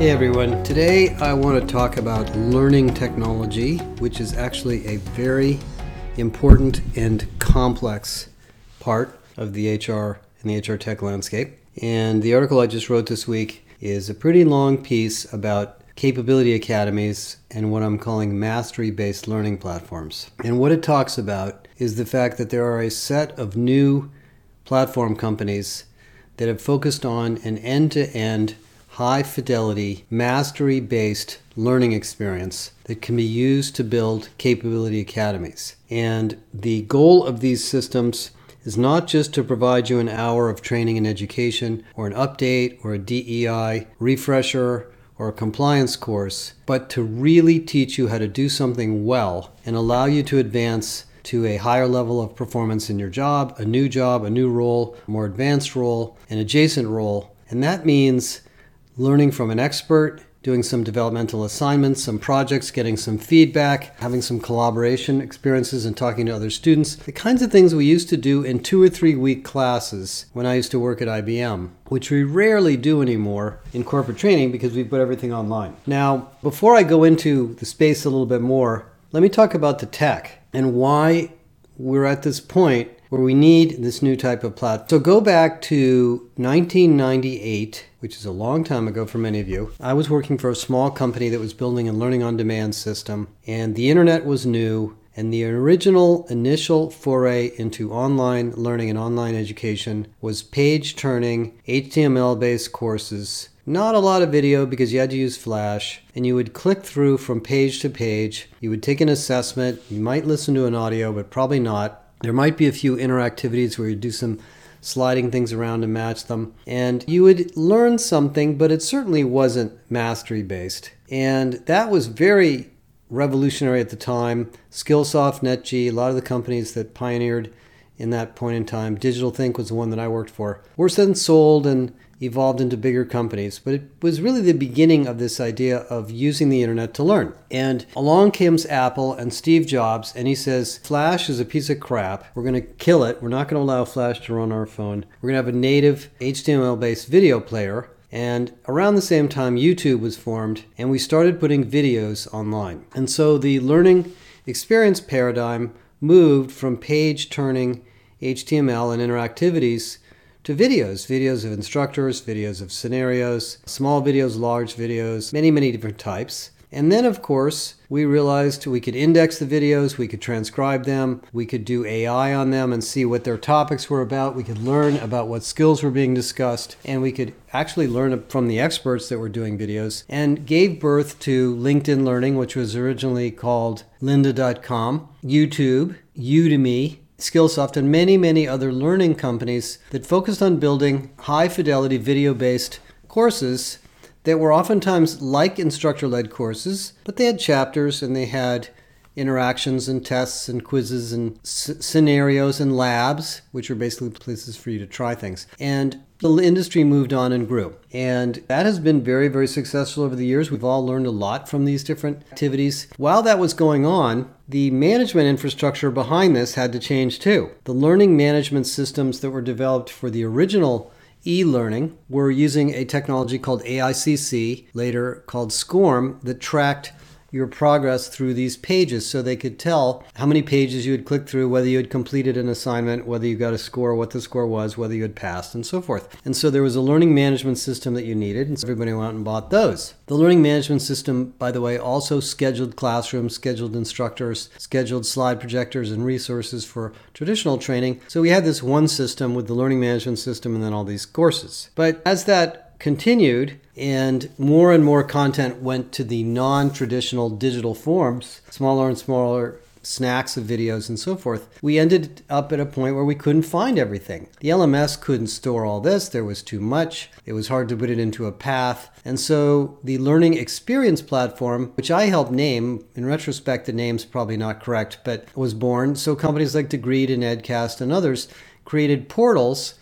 Hey everyone, today I want to talk about learning technology, which is actually a very important and complex part of the HR and the HR tech landscape. And the article I just wrote this week is a pretty long piece about capability academies and what I'm calling mastery based learning platforms. And what it talks about is the fact that there are a set of new platform companies that have focused on an end to end high fidelity, mastery based learning experience that can be used to build capability academies. And the goal of these systems is not just to provide you an hour of training and education, or an update, or a DEI refresher, or a compliance course, but to really teach you how to do something well and allow you to advance to a higher level of performance in your job, a new job, a new role, a more advanced role, an adjacent role. And that means learning from an expert, doing some developmental assignments, some projects, getting some feedback, having some collaboration experiences, and talking to other students. The kinds of things we used to do in two or three week classes when I used to work at IBM, which we rarely do anymore in corporate training because we've put everything online. Now, before I go into the space a little bit more, let me talk about the tech and why we're at this point where we need this new type of platform. So go back to 1998, which is a long time ago for many of you. I was working for a small company that was building a learning on demand system, and the internet was new. And the original initial foray into online learning and online education was page turning, HTML based courses. Not a lot of video because you had to use Flash, and you would click through from page to page. You would take an assessment, you might listen to an audio, but probably not there might be a few interactivities where you do some sliding things around to match them. And you would learn something, but it certainly wasn't mastery based. And that was very revolutionary at the time. Skillsoft, NetG, a lot of the companies that pioneered in that point in time. DigitalThink was the one that I worked for. Were then sold and evolved into bigger companies. But it was really the beginning of this idea of using the internet to learn. And along comes Apple and Steve Jobs, and he says, Flash is a piece of crap. We're going to kill it. We're not going to allow Flash to run our phone. We're going to have a native HTML based video player. And around the same time, YouTube was formed, and we started putting videos online. And so the learning experience paradigm moved from page turning HTML and interactivities to videos videos of instructors, videos of scenarios, small videos, large videos, many, many different types. And then, of course, we realized we could index the videos, we could transcribe them, we could do AI on them and see what their topics were about. We could learn about what skills were being discussed, and we could actually learn from the experts that were doing videos and gave birth to LinkedIn Learning, which was originally called lynda.com, YouTube, Udemy, Skillsoft, and many, many other learning companies that focused on building high fidelity video based courses that were oftentimes like instructor led courses, but they had chapters and they had interactions and tests and quizzes and s- scenarios and labs, which are basically places for you to try things. And the industry moved on and grew. And that has been very, very successful over the years. We've all learned a lot from these different activities. While that was going on, the management infrastructure behind this had to change too. The learning management systems that were developed for the original e learning were using a technology called AICC, later called SCORM, that tracked your progress through these pages so they could tell how many pages you had clicked through, whether you had completed an assignment, whether you got a score, what the score was, whether you had passed, and so forth. And so there was a learning management system that you needed, and so everybody went out and bought those. The learning management system, by the way, also scheduled classrooms, scheduled instructors, scheduled slide projectors and resources for traditional training. So we had this one system with the learning management system and then all these courses. But as that continued and more and more content went to the non traditional digital forms, smaller and smaller snacks of videos and so forth, we ended up at a point where we couldn't find everything. The LMS couldn't store all this, there was too much, it was hard to put it into a path. And so the learning experience platform, which I helped name, in retrospect, the name's probably not correct, but was born. So companies like Degreed and Edcast and others created portals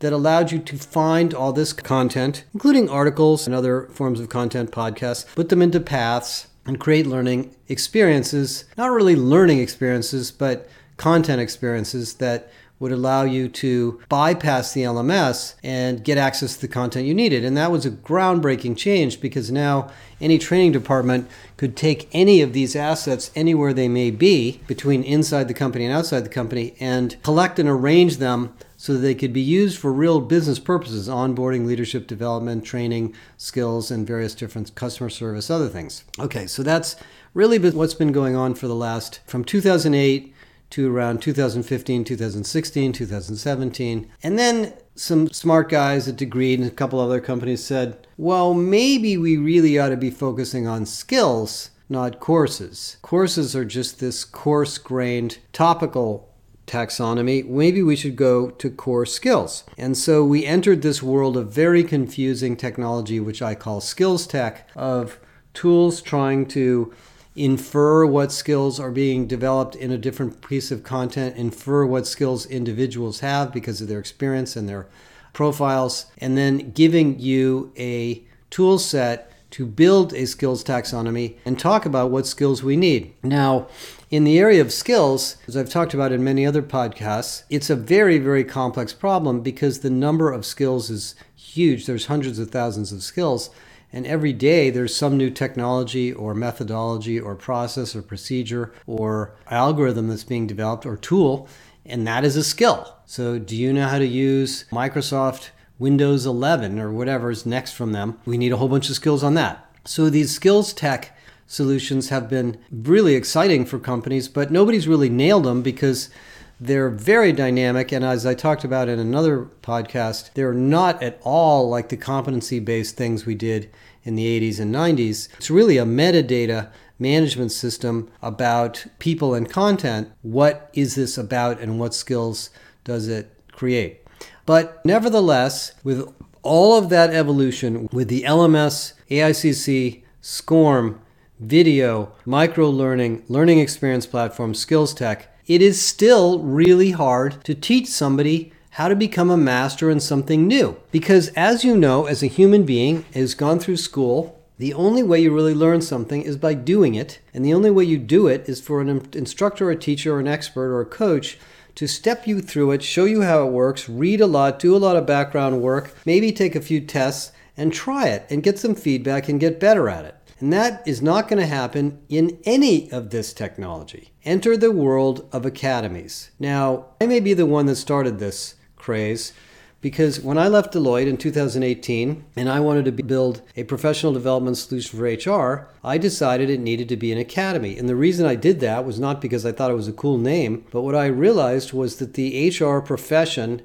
that allowed you to find all this content, including articles and other forms of content, podcasts, put them into paths, and create learning experiences, not really learning experiences, but content experiences that would allow you to bypass the LMS and get access to the content you needed. And that was a groundbreaking change because now any training department could take any of these assets anywhere they may be between inside the company and outside the company and collect and arrange them so that they could be used for real business purposes onboarding, leadership development, training, skills, and various different customer service, other things. Okay, so that's really what's been going on for the last from 2008 to around 2015, 2016, 2017. And then some smart guys at Degreed and a couple other companies said, well, maybe we really ought to be focusing on skills, not courses. Courses are just this coarse grained topical taxonomy, maybe we should go to core skills. And so we entered this world of very confusing technology, which I call skills tech, of tools trying to infer what skills are being developed in a different piece of content, infer what skills individuals have because of their experience and their profiles, and then giving you a tool set to build a skills taxonomy and talk about what skills we need. Now, in the area of skills, as I've talked about in many other podcasts, it's a very, very complex problem because the number of skills is huge. There's hundreds of thousands of skills. And every day there's some new technology or methodology or process or procedure or algorithm that's being developed or tool, and that is a skill. So, do you know how to use Microsoft Windows 11 or whatever is next from them? We need a whole bunch of skills on that. So, these skills tech solutions have been really exciting for companies, but nobody's really nailed them because they're very dynamic, and as I talked about in another podcast, they're not at all like the competency based things we did in the 80s and 90s. It's really a metadata management system about people and content. What is this about, and what skills does it create? But nevertheless, with all of that evolution, with the LMS, AICC, SCORM, video, micro learning, learning experience platform, skills tech, it is still really hard to teach somebody how to become a master in something new. Because as you know, as a human being has gone through school, the only way you really learn something is by doing it. And the only way you do it is for an instructor, a teacher, or an expert, or a coach to step you through it, show you how it works, read a lot, do a lot of background work, maybe take a few tests, and try it and get some feedback and get better at it. And that is not going to happen in any of this technology. Enter the world of academies. Now, I may be the one that started this craze because when I left Deloitte in 2018 and I wanted to build a professional development solution for HR, I decided it needed to be an academy. And the reason I did that was not because I thought it was a cool name, but what I realized was that the HR profession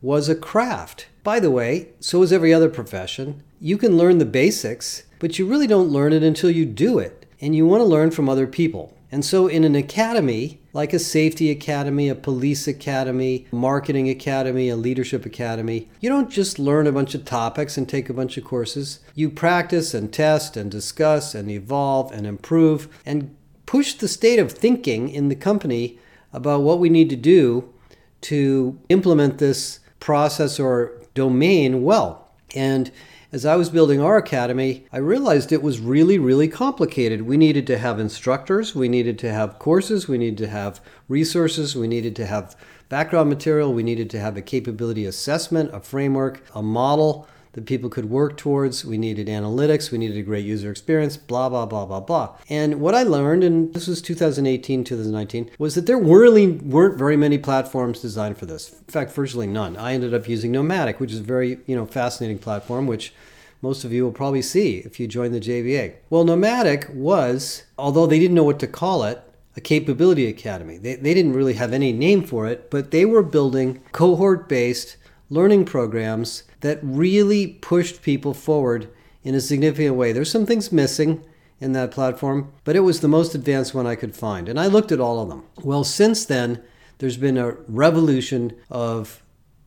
was a craft. By the way, so is every other profession. You can learn the basics, but you really don't learn it until you do it. And you want to learn from other people. And so, in an academy, like a safety academy, a police academy, marketing academy, a leadership academy, you don't just learn a bunch of topics and take a bunch of courses. You practice and test and discuss and evolve and improve and push the state of thinking in the company about what we need to do to implement this process or domain well. And as I was building our academy, I realized it was really, really complicated. We needed to have instructors, we needed to have courses, we needed to have resources, we needed to have background material, we needed to have a capability assessment, a framework, a model that people could work towards. We needed analytics, we needed a great user experience, blah, blah, blah, blah, blah. And what I learned, and this was 2018, 2019, was that there really weren't very many platforms designed for this. In fact, virtually none. I ended up using Nomadic, which is a very, you know, fascinating platform, which most of you will probably see if you join the JBA. Well, Nomadic was, although they didn't know what to call it, a capability academy. They, they didn't really have any name for it, but they were building cohort based learning programs that really pushed people forward in a significant way. There's some things missing in that platform, but it was the most advanced one I could find. And I looked at all of them. Well, since then, there's been a revolution of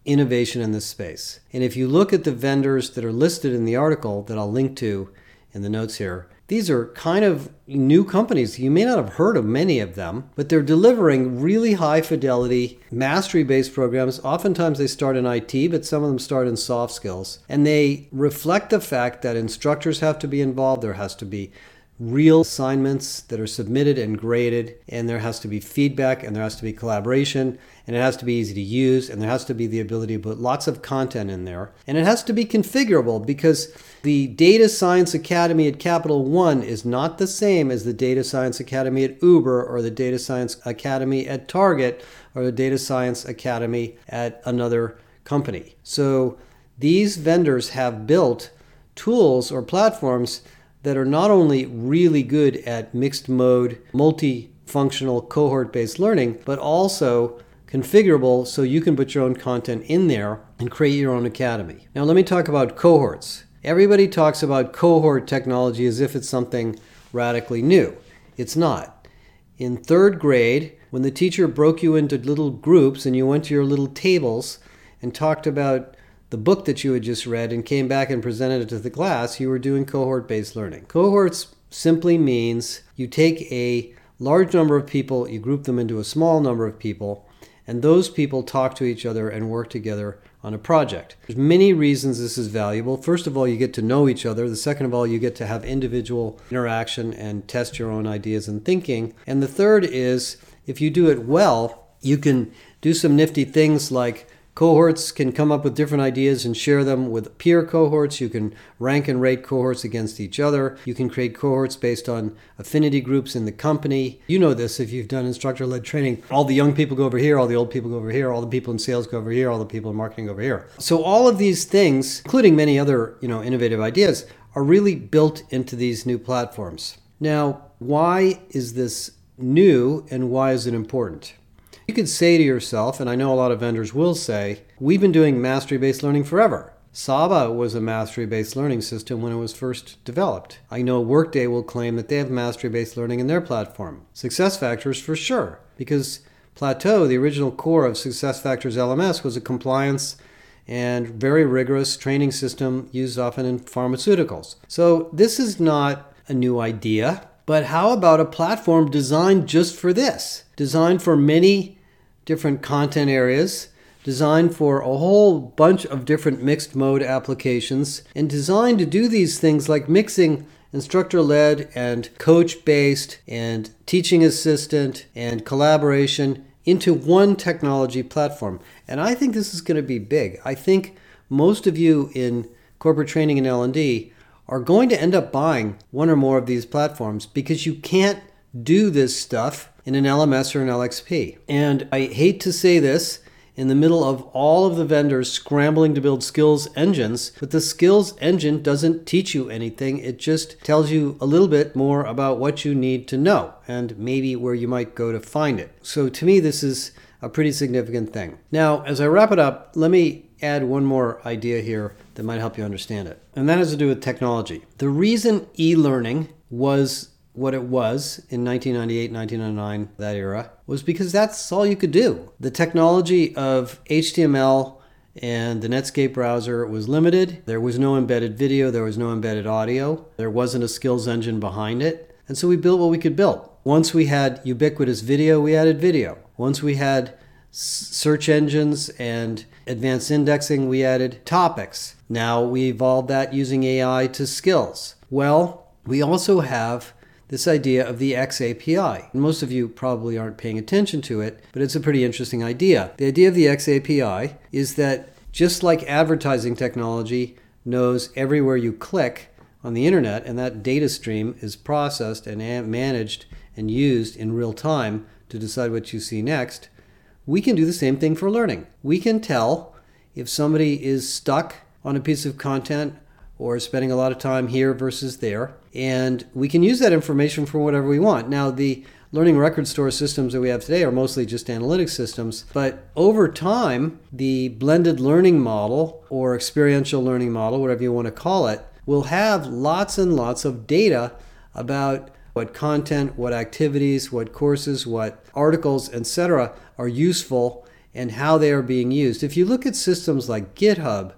innovation in this space. And if you look at the vendors that are listed in the article that I'll link to in the notes here, these are kind of new companies. You may not have heard of many of them, but they're delivering really high fidelity, mastery based programs. Oftentimes they start in IT, but some of them start in soft skills. And they reflect the fact that instructors have to be involved, there has to be real assignments that are submitted and graded, and there has to be feedback, and there has to be collaboration, and it has to be easy to use, and there has to be the ability to put lots of content in there, and it has to be configurable because the Data Science Academy at Capital One is not the same as the Data Science Academy at Uber or the Data Science Academy at Target or the Data Science Academy at another company. So these vendors have built tools or platforms that are not only really good at mixed mode, multifunctional cohort based learning, but also configurable so you can put your own content in there and create your own academy. Now, let me talk about cohorts. Everybody talks about cohort technology as if it's something radically new. It's not. In third grade, when the teacher broke you into little groups and you went to your little tables and talked about the book that you had just read and came back and presented it to the class, you were doing cohort based learning. Cohorts simply means you take a large number of people, you group them into a small number of people, and those people talk to each other and work together on a project. There's many reasons this is valuable. First of all, you get to know each other. The second of all, you get to have individual interaction and test your own ideas and thinking. And the third is if you do it well, you can do some nifty things like Cohorts can come up with different ideas and share them with peer cohorts. You can rank and rate cohorts against each other. You can create cohorts based on affinity groups in the company. You know this if you've done instructor led training. All the young people go over here, all the old people go over here, all the people in sales go over here, all the people in marketing go over here. So all of these things, including many other, you know, innovative ideas, are really built into these new platforms. Now, why is this new and why is it important? You could say to yourself, and I know a lot of vendors will say, we've been doing mastery based learning forever. Saba was a mastery based learning system when it was first developed. I know Workday will claim that they have mastery based learning in their platform. SuccessFactors for sure, because Plateau, the original core of SuccessFactors LMS, was a compliance and very rigorous training system used often in pharmaceuticals. So this is not a new idea, but how about a platform designed just for this? Designed for many different content areas, designed for a whole bunch of different mixed mode applications, and designed to do these things like mixing instructor led and coach based and teaching assistant and collaboration into one technology platform. And I think this is going to be big. I think most of you in corporate training and L&D are going to end up buying one or more of these platforms because you can't do this stuff in an LMS or an LXP. And I hate to say this in the middle of all of the vendors scrambling to build skills engines, but the skills engine doesn't teach you anything. It just tells you a little bit more about what you need to know and maybe where you might go to find it. So to me, this is a pretty significant thing. Now, as I wrap it up, let me add one more idea here that might help you understand it. And that has to do with technology. The reason e learning was what it was in 1998, 1999, that era, was because that's all you could do. The technology of HTML and the Netscape browser was limited. There was no embedded video, there was no embedded audio, there wasn't a skills engine behind it. And so we built what we could build. Once we had ubiquitous video, we added video. Once we had search engines and advanced indexing, we added topics. Now we evolved that using AI to skills. Well, we also have this idea of the X API. Most of you probably aren't paying attention to it, but it's a pretty interesting idea. The idea of the X API is that just like advertising technology knows everywhere you click on the internet, and that data stream is processed and managed and used in real time to decide what you see next, we can do the same thing for learning. We can tell if somebody is stuck on a piece of content or spending a lot of time here versus there. And we can use that information for whatever we want. Now, the learning record store systems that we have today are mostly just analytic systems, but over time, the blended learning model or experiential learning model, whatever you want to call it, will have lots and lots of data about what content, what activities, what courses, what articles, etc., are useful and how they are being used. If you look at systems like GitHub,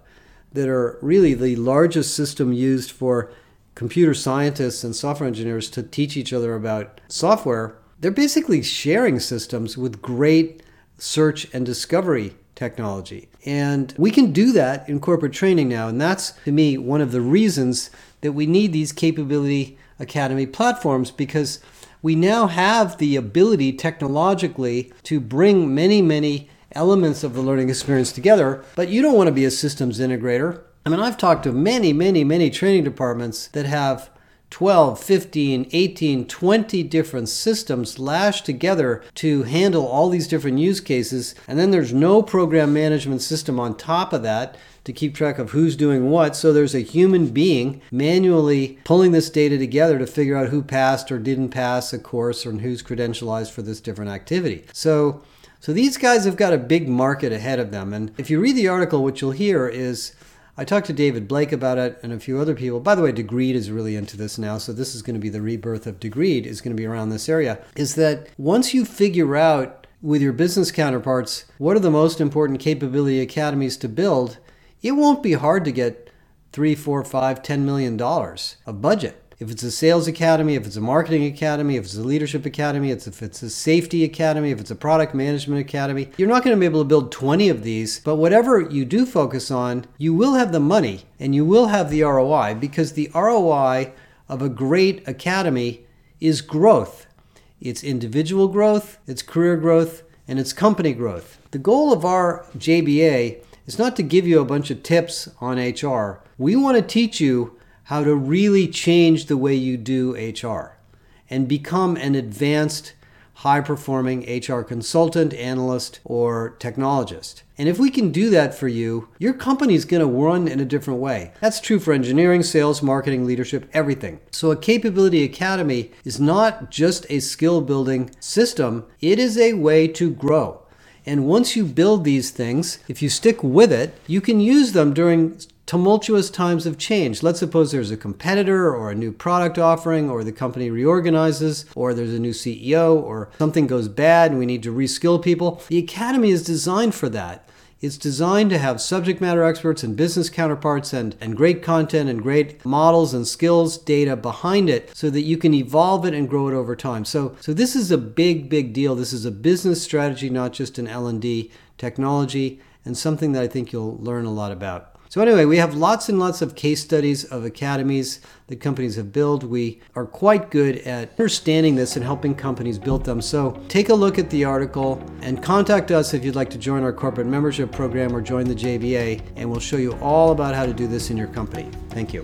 that are really the largest system used for computer scientists and software engineers to teach each other about software, they're basically sharing systems with great search and discovery technology. And we can do that in corporate training now. And that's, to me, one of the reasons that we need these capability Academy platforms because we now have the ability technologically to bring many, many elements of the learning experience together, but you don't want to be a systems integrator. I mean, I've talked to many, many, many training departments that have 12, 15, 18, 20 different systems lashed together to handle all these different use cases. And then there's no program management system on top of that to keep track of who's doing what. So there's a human being manually pulling this data together to figure out who passed or didn't pass a course and who's credentialized for this different activity. So so these guys have got a big market ahead of them. And if you read the article, what you'll hear is I talked to David Blake about it and a few other people. By the way, Degreed is really into this now, so this is going to be the rebirth of Degreed, is going to be around this area. Is that once you figure out with your business counterparts what are the most important capability academies to build, it won't be hard to get three, four, five, ten million dollars of budget if it's a sales academy, if it's a marketing academy, if it's a leadership academy, it's if it's a safety academy, if it's a product management academy, you're not going to be able to build 20 of these. But whatever you do focus on, you will have the money and you will have the ROI because the ROI of a great academy is growth. It's individual growth, it's career growth, and it's company growth. The goal of our JBA is not to give you a bunch of tips on HR. We want to teach you how to really change the way you do HR and become an advanced, high performing HR consultant, analyst, or technologist. And if we can do that for you, your company is going to run in a different way. That's true for engineering, sales, marketing, leadership, everything. So, a Capability Academy is not just a skill building system, it is a way to grow. And once you build these things, if you stick with it, you can use them during tumultuous times of change. Let's suppose there's a competitor or a new product offering, or the company reorganizes, or there's a new CEO, or something goes bad and we need to reskill people. The Academy is designed for that. It's designed to have subject matter experts and business counterparts and, and great content and great models and skills data behind it so that you can evolve it and grow it over time. So, so this is a big, big deal. This is a business strategy, not just an L&D technology, and something that I think you'll learn a lot about. So, anyway, we have lots and lots of case studies of academies that companies have built. We are quite good at understanding this and helping companies build them. So, take a look at the article and contact us if you'd like to join our corporate membership program or join the JBA, and we'll show you all about how to do this in your company. Thank you.